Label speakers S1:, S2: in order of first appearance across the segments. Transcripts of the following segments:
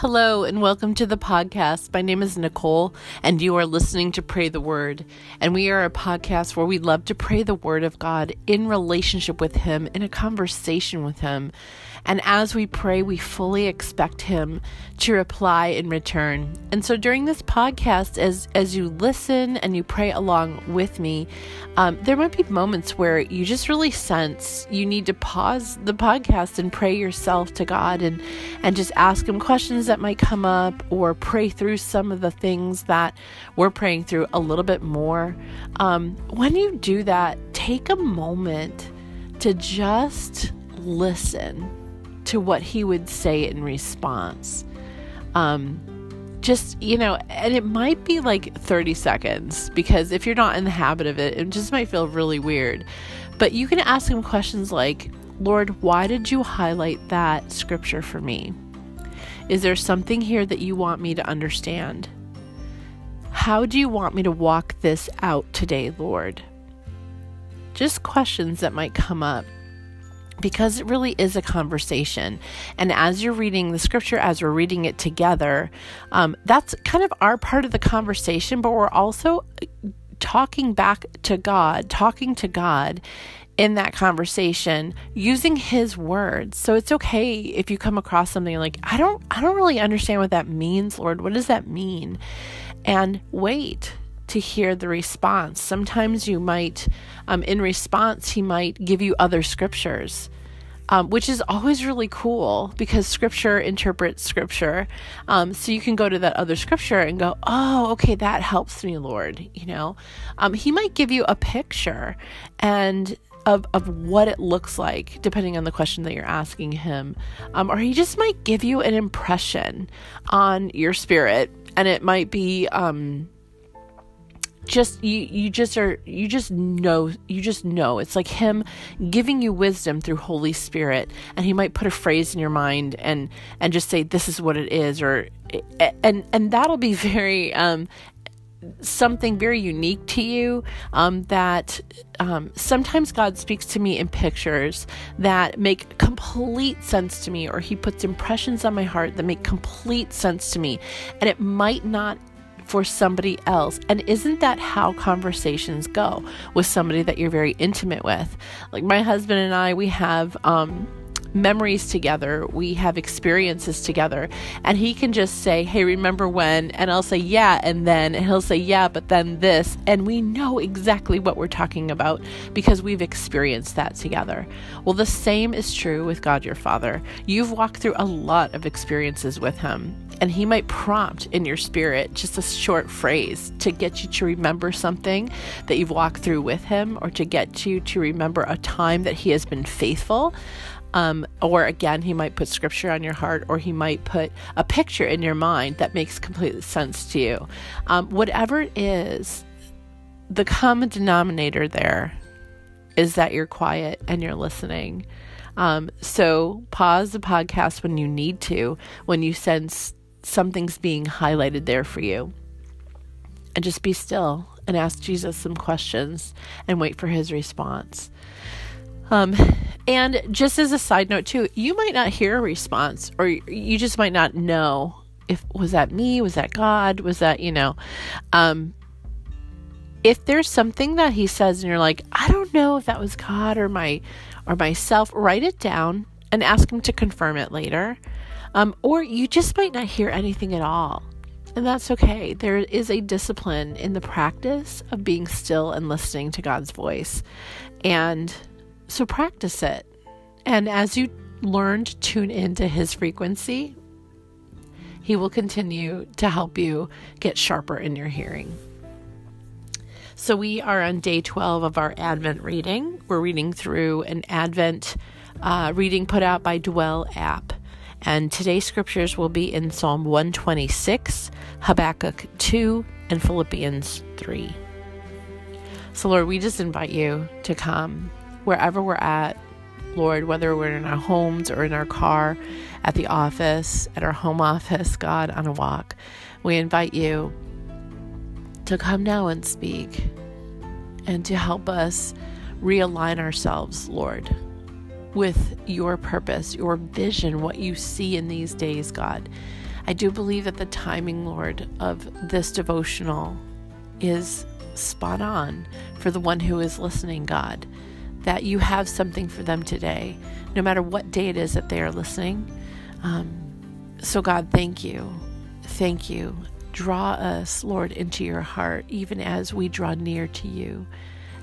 S1: Hello, and welcome to the podcast. My name is Nicole, and you are listening to Pray the Word. And we are a podcast where we love to pray the Word of God in relationship with Him, in a conversation with Him. And as we pray, we fully expect Him to reply in return. And so during this podcast, as, as you listen and you pray along with me, um, there might be moments where you just really sense you need to pause the podcast and pray yourself to God and, and just ask Him questions that might come up or pray through some of the things that we're praying through a little bit more. Um, when you do that, take a moment to just listen to what he would say in response. Um, just, you know, and it might be like 30 seconds because if you're not in the habit of it, it just might feel really weird. But you can ask him questions like, Lord, why did you highlight that scripture for me? Is there something here that you want me to understand? How do you want me to walk this out today, Lord? Just questions that might come up because it really is a conversation. And as you're reading the scripture, as we're reading it together, um, that's kind of our part of the conversation, but we're also talking back to God, talking to God in that conversation using his words. So it's okay if you come across something like, I don't I don't really understand what that means, Lord. What does that mean? And wait to hear the response. Sometimes you might um, in response he might give you other scriptures. Um, which is always really cool because scripture interprets scripture. Um, so you can go to that other scripture and go, oh, okay, that helps me, Lord. You know, um, he might give you a picture and of, of what it looks like, depending on the question that you're asking him. Um, or he just might give you an impression on your spirit, and it might be um, just you you just are you just know you just know it's like him giving you wisdom through holy spirit and he might put a phrase in your mind and and just say this is what it is or and and that'll be very um something very unique to you um, that um, sometimes God speaks to me in pictures that make complete sense to me, or He puts impressions on my heart that make complete sense to me. And it might not for somebody else. And isn't that how conversations go with somebody that you're very intimate with? Like my husband and I, we have, um, memories together, we have experiences together, and he can just say, Hey, remember when? And I'll say, Yeah, and then, and he'll say, Yeah, but then this. And we know exactly what we're talking about because we've experienced that together. Well, the same is true with God your Father. You've walked through a lot of experiences with Him, and He might prompt in your spirit just a short phrase to get you to remember something that you've walked through with Him or to get you to remember a time that He has been faithful. Um, or again, he might put scripture on your heart, or he might put a picture in your mind that makes complete sense to you. Um, whatever it is, the common denominator there is that you're quiet and you're listening. Um, so pause the podcast when you need to, when you sense something's being highlighted there for you. And just be still and ask Jesus some questions and wait for his response. Um, and just as a side note, too, you might not hear a response, or you just might not know if was that me, was that God, was that you know. Um, if there's something that he says and you're like, I don't know if that was God or my or myself, write it down and ask him to confirm it later. Um, or you just might not hear anything at all. And that's okay. There is a discipline in the practice of being still and listening to God's voice. And so practice it. And as you learn to tune into his frequency, he will continue to help you get sharper in your hearing. So, we are on day 12 of our Advent reading. We're reading through an Advent uh, reading put out by Dwell app. And today's scriptures will be in Psalm 126, Habakkuk 2, and Philippians 3. So, Lord, we just invite you to come wherever we're at, Lord, whether we're in our homes or in our car, at the office, at our home office, God, on a walk, we invite you to come now and speak and to help us realign ourselves, Lord, with your purpose, your vision, what you see in these days, God. I do believe that the timing, Lord, of this devotional is spot on for the one who is listening, God. That you have something for them today, no matter what day it is that they are listening. Um, so, God, thank you. Thank you. Draw us, Lord, into your heart, even as we draw near to you.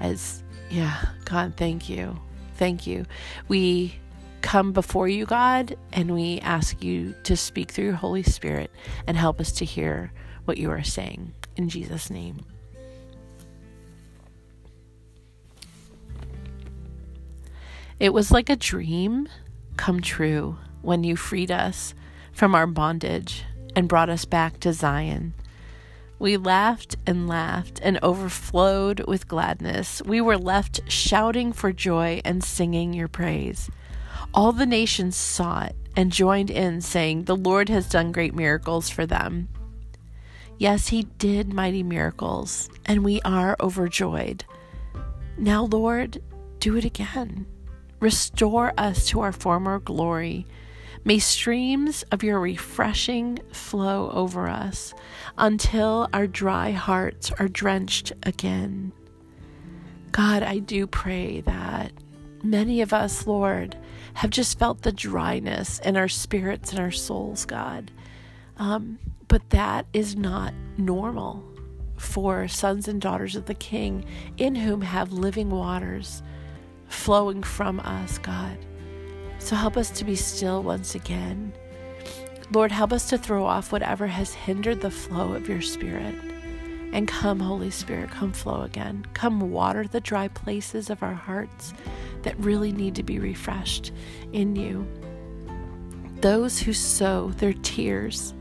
S1: As, yeah, God, thank you. Thank you. We come before you, God, and we ask you to speak through your Holy Spirit and help us to hear what you are saying. In Jesus' name. It was like a dream come true when you freed us from our bondage and brought us back to Zion. We laughed and laughed and overflowed with gladness. We were left shouting for joy and singing your praise. All the nations saw it and joined in, saying, The Lord has done great miracles for them. Yes, he did mighty miracles, and we are overjoyed. Now, Lord, do it again. Restore us to our former glory. May streams of your refreshing flow over us until our dry hearts are drenched again. God, I do pray that many of us, Lord, have just felt the dryness in our spirits and our souls, God. Um, but that is not normal for sons and daughters of the King, in whom have living waters flowing from us, God. So help us to be still once again. Lord, help us to throw off whatever has hindered the flow of your Spirit. And come, Holy Spirit, come flow again. Come water the dry places of our hearts that really need to be refreshed in you. Those who sow their tears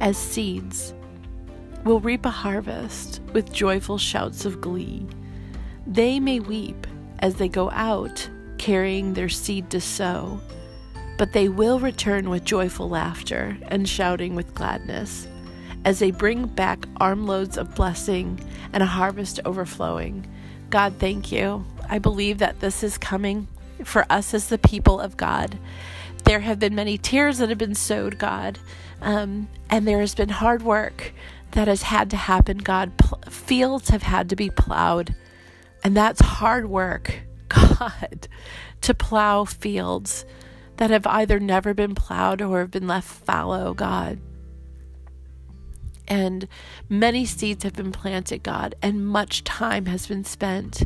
S1: as seeds will reap a harvest with joyful shouts of glee. They may weep as they go out carrying their seed to sow, but they will return with joyful laughter and shouting with gladness as they bring back armloads of blessing and a harvest overflowing. God, thank you. I believe that this is coming for us as the people of God. There have been many tears that have been sowed, God, um, and there has been hard work that has had to happen, God. Fields have had to be plowed and that's hard work, God, to plow fields that have either never been plowed or have been left fallow, God. And many seeds have been planted, God, and much time has been spent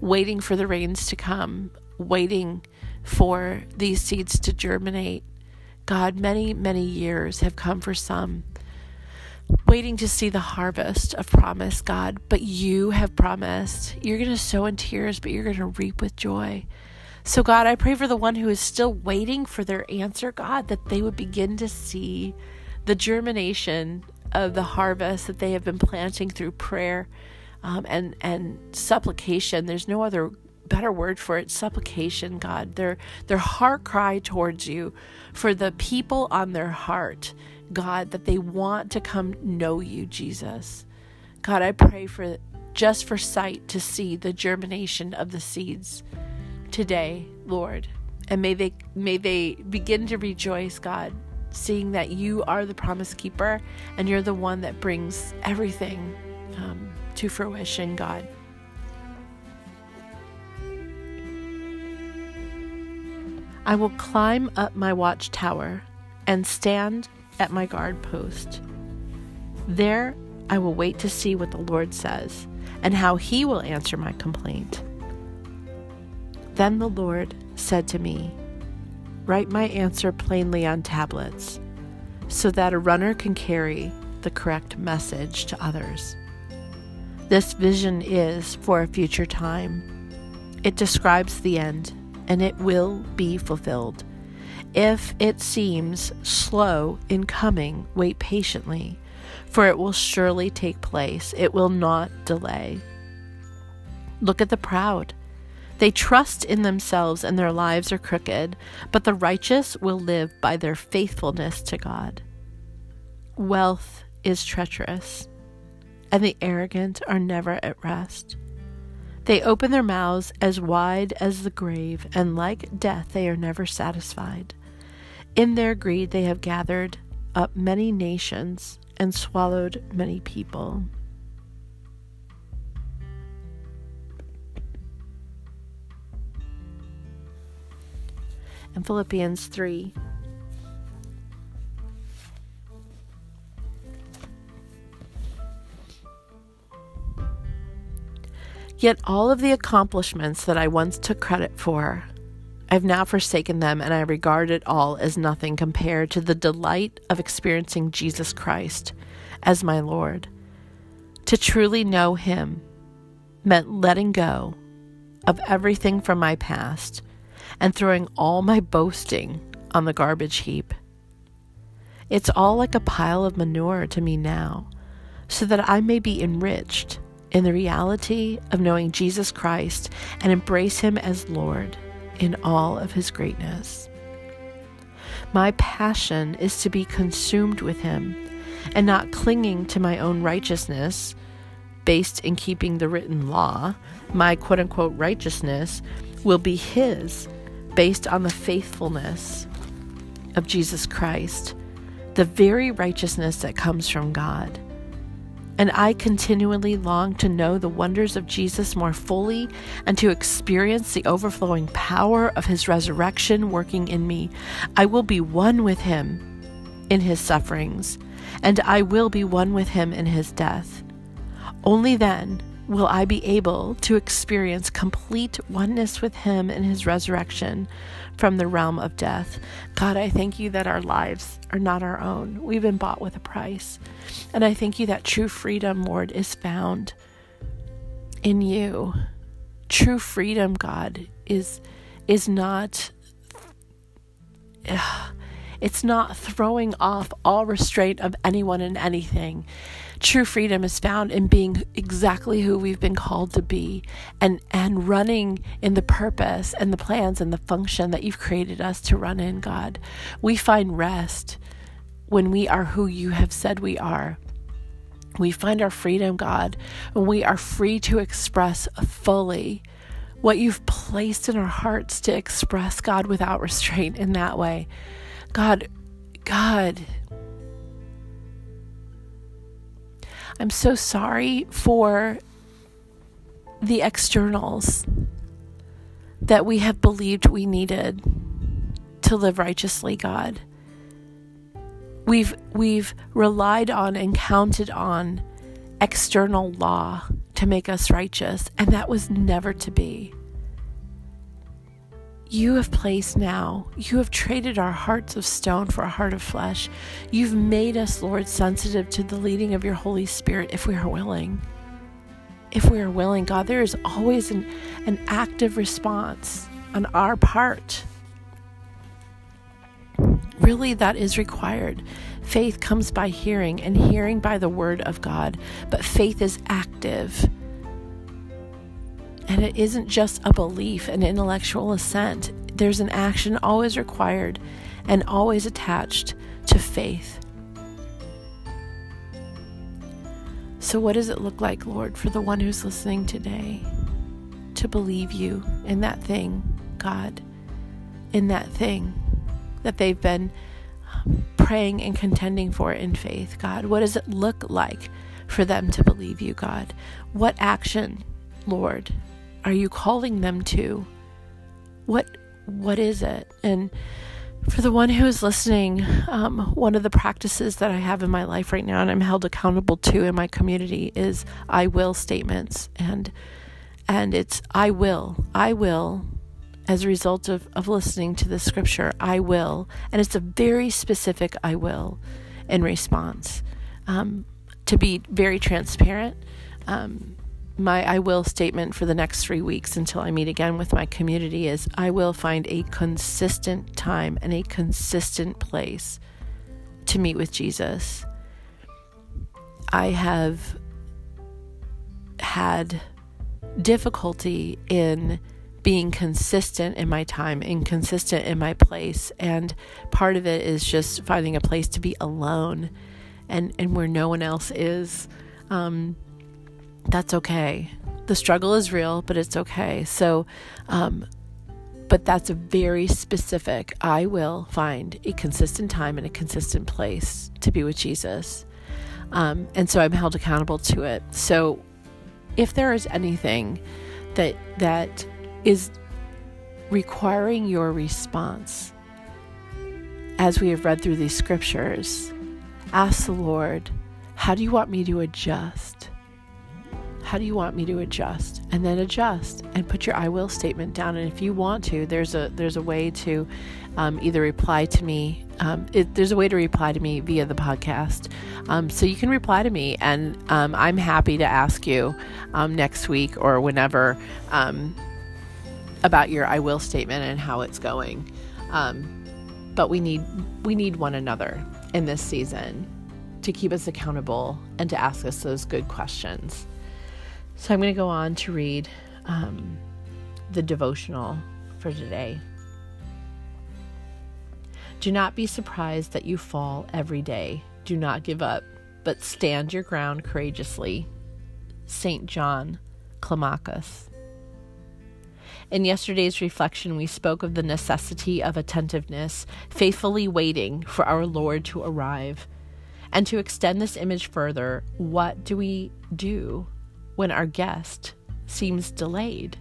S1: waiting for the rains to come, waiting for these seeds to germinate. God, many, many years have come for some waiting to see the harvest of promise, God. But you have promised you're going to sow in tears, but you're going to reap with joy. So, God, I pray for the one who is still waiting for their answer, God, that they would begin to see the germination of the harvest that they have been planting through prayer um, and and supplication. There's no other better word for it supplication god their their heart cry towards you for the people on their heart God, that they want to come know you, Jesus. God, I pray for just for sight to see the germination of the seeds today, Lord. And may they may they begin to rejoice, God, seeing that you are the promise keeper and you're the one that brings everything um, to fruition, God. I will climb up my watchtower and stand at my guard post. There I will wait to see what the Lord says and how he will answer my complaint. Then the Lord said to me, Write my answer plainly on tablets, so that a runner can carry the correct message to others. This vision is for a future time. It describes the end, and it will be fulfilled. If it seems slow in coming, wait patiently, for it will surely take place. It will not delay. Look at the proud. They trust in themselves and their lives are crooked, but the righteous will live by their faithfulness to God. Wealth is treacherous, and the arrogant are never at rest. They open their mouths as wide as the grave, and like death, they are never satisfied. In their greed, they have gathered up many nations and swallowed many people. And Philippians 3 Yet all of the accomplishments that I once took credit for, I've now forsaken them and I regard it all as nothing compared to the delight of experiencing Jesus Christ as my Lord. To truly know Him meant letting go of everything from my past and throwing all my boasting on the garbage heap. It's all like a pile of manure to me now, so that I may be enriched in the reality of knowing Jesus Christ and embrace Him as Lord in all of His greatness. My passion is to be consumed with Him and not clinging to my own righteousness based in keeping the written law. My quote unquote righteousness will be His based on the faithfulness of Jesus Christ, the very righteousness that comes from God. And I continually long to know the wonders of Jesus more fully and to experience the overflowing power of his resurrection working in me. I will be one with him in his sufferings, and I will be one with him in his death. Only then will I be able to experience complete oneness with Him in His resurrection from the realm of death. God, I thank you that our lives are not our own. We've been bought with a price. And I thank you that true freedom, Lord, is found in you. True freedom, God, is is not it's not throwing off all restraint of anyone and anything. True freedom is found in being exactly who we've been called to be and, and running in the purpose and the plans and the function that you've created us to run in, God. We find rest when we are who you have said we are. We find our freedom, God, when we are free to express fully what you've placed in our hearts to express, God, without restraint in that way. God, God, I'm so sorry for the externals that we have believed we needed to live righteously, God. We've we've relied on and counted on external law to make us righteous, and that was never to be you have placed now, you have traded our hearts of stone for a heart of flesh. You've made us, Lord, sensitive to the leading of your Holy Spirit if we are willing. If we are willing, God, there is always an, an active response on our part. Really, that is required. Faith comes by hearing, and hearing by the word of God, but faith is active. And it isn't just a belief, an intellectual assent. There's an action always required and always attached to faith. So, what does it look like, Lord, for the one who's listening today to believe you in that thing, God, in that thing that they've been um, praying and contending for in faith, God? What does it look like for them to believe you, God? What action, Lord, are you calling them to? What what is it? And for the one who is listening, um, one of the practices that I have in my life right now and I'm held accountable to in my community is I will statements. And and it's I will. I will as a result of, of listening to the scripture, I will. And it's a very specific I will in response. Um, to be very transparent, um, my I will statement for the next three weeks until I meet again with my community is I will find a consistent time and a consistent place to meet with Jesus. I have had difficulty in being consistent in my time and consistent in my place and part of it is just finding a place to be alone and and where no one else is um, that's okay. The struggle is real, but it's okay. So, um, but that's a very specific. I will find a consistent time and a consistent place to be with Jesus. Um, and so I'm held accountable to it. So if there is anything that that is requiring your response as we have read through these scriptures, ask the Lord, how do you want me to adjust? How do you want me to adjust? And then adjust and put your I will statement down. And if you want to, there's a there's a way to um, either reply to me. Um, it, there's a way to reply to me via the podcast. Um, so you can reply to me, and um, I'm happy to ask you um, next week or whenever um, about your I will statement and how it's going. but we need we need one another in this season to keep us accountable and to ask us those good questions. So I'm going to go on to read um, the devotional for today. Do not be surprised that you fall every day. Do not give up, but stand your ground courageously. St. John Climacus. In yesterday's reflection, we spoke of the necessity of attentiveness, faithfully waiting for our Lord to arrive. And to extend this image further, what do we do when our guest seems delayed?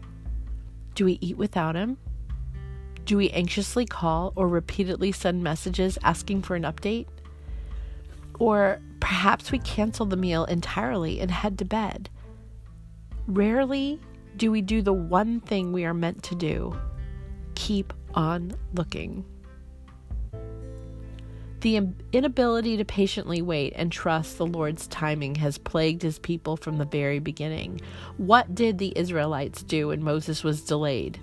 S1: Do we eat without him? Do we anxiously call or repeatedly send messages asking for an update? Or perhaps we cancel the meal entirely and head to bed. Rarely do we do the one thing we are meant to do keep on looking. The inability to patiently wait and trust the Lord's timing has plagued his people from the very beginning. What did the Israelites do when Moses was delayed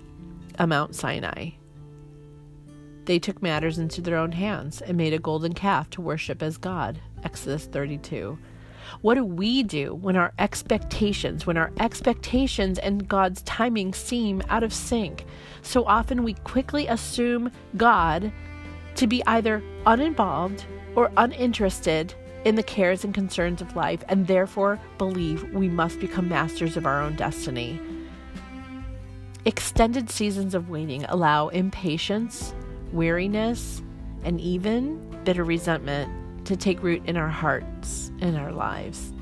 S1: at Mount Sinai? They took matters into their own hands and made a golden calf to worship as God. Exodus 32. What do we do when our expectations, when our expectations and God's timing seem out of sync? So often we quickly assume God to be either uninvolved or uninterested in the cares and concerns of life, and therefore believe we must become masters of our own destiny. Extended seasons of waiting allow impatience, weariness, and even bitter resentment to take root in our hearts and our lives.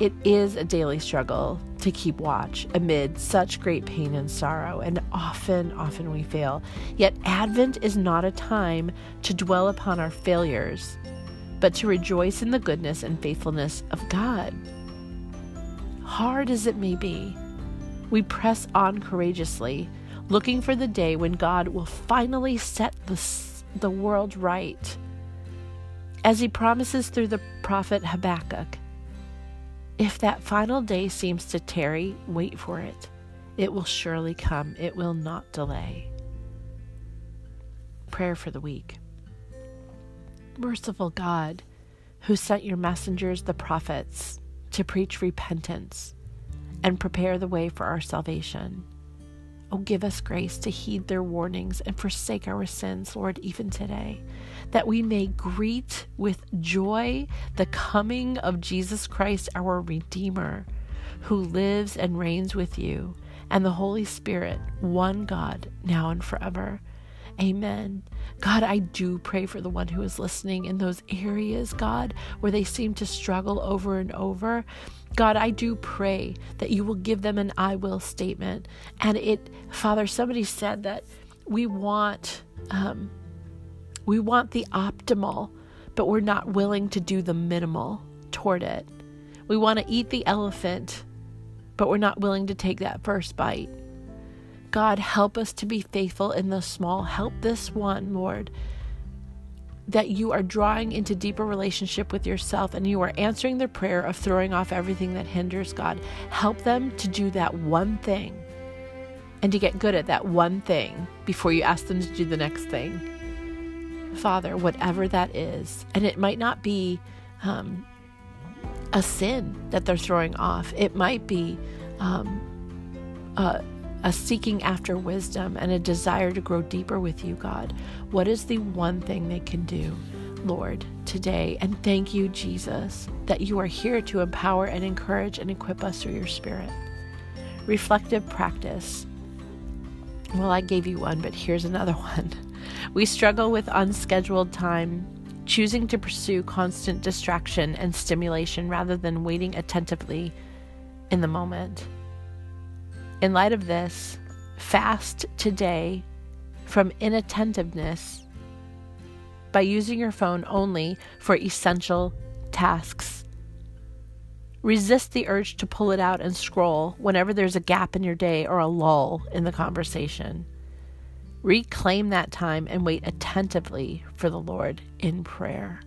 S1: It is a daily struggle to keep watch amid such great pain and sorrow, and often, often we fail. Yet, Advent is not a time to dwell upon our failures, but to rejoice in the goodness and faithfulness of God. Hard as it may be, we press on courageously, looking for the day when God will finally set the, the world right. As he promises through the prophet Habakkuk, if that final day seems to tarry, wait for it. It will surely come, it will not delay. Prayer for the week. Merciful God, who sent your messengers, the prophets, to preach repentance and prepare the way for our salvation. Oh, give us grace to heed their warnings and forsake our sins, Lord, even today, that we may greet with joy the coming of Jesus Christ, our Redeemer, who lives and reigns with you, and the Holy Spirit, one God, now and forever. Amen. God, I do pray for the one who is listening in those areas, God, where they seem to struggle over and over. God, I do pray that you will give them an I will statement. And it, Father, somebody said that we want, um, we want the optimal, but we're not willing to do the minimal toward it. We want to eat the elephant, but we're not willing to take that first bite. God, help us to be faithful in the small. Help this one, Lord, that you are drawing into deeper relationship with yourself and you are answering their prayer of throwing off everything that hinders God. Help them to do that one thing and to get good at that one thing before you ask them to do the next thing. Father, whatever that is, and it might not be um, a sin that they're throwing off, it might be um, a, a seeking after wisdom, and a desire to grow deeper with you, God. What is the one thing they can do, Lord, today? And thank you, Jesus, that you are here to empower and encourage and equip us through your Spirit. Reflective practice. Well, I gave you one, but here's another one. We struggle with unscheduled time, choosing to pursue constant distraction and stimulation rather than waiting attentively in the moment. In light of this, fast today from inattentiveness by using your phone only for essential tasks. Resist the urge to pull it out and scroll whenever there's a gap in your day or a lull in the conversation. Reclaim that time and wait attentively for the Lord in prayer.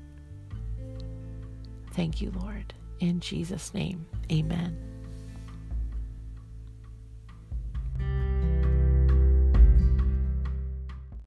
S1: Thank you, Lord. In Jesus' name, amen.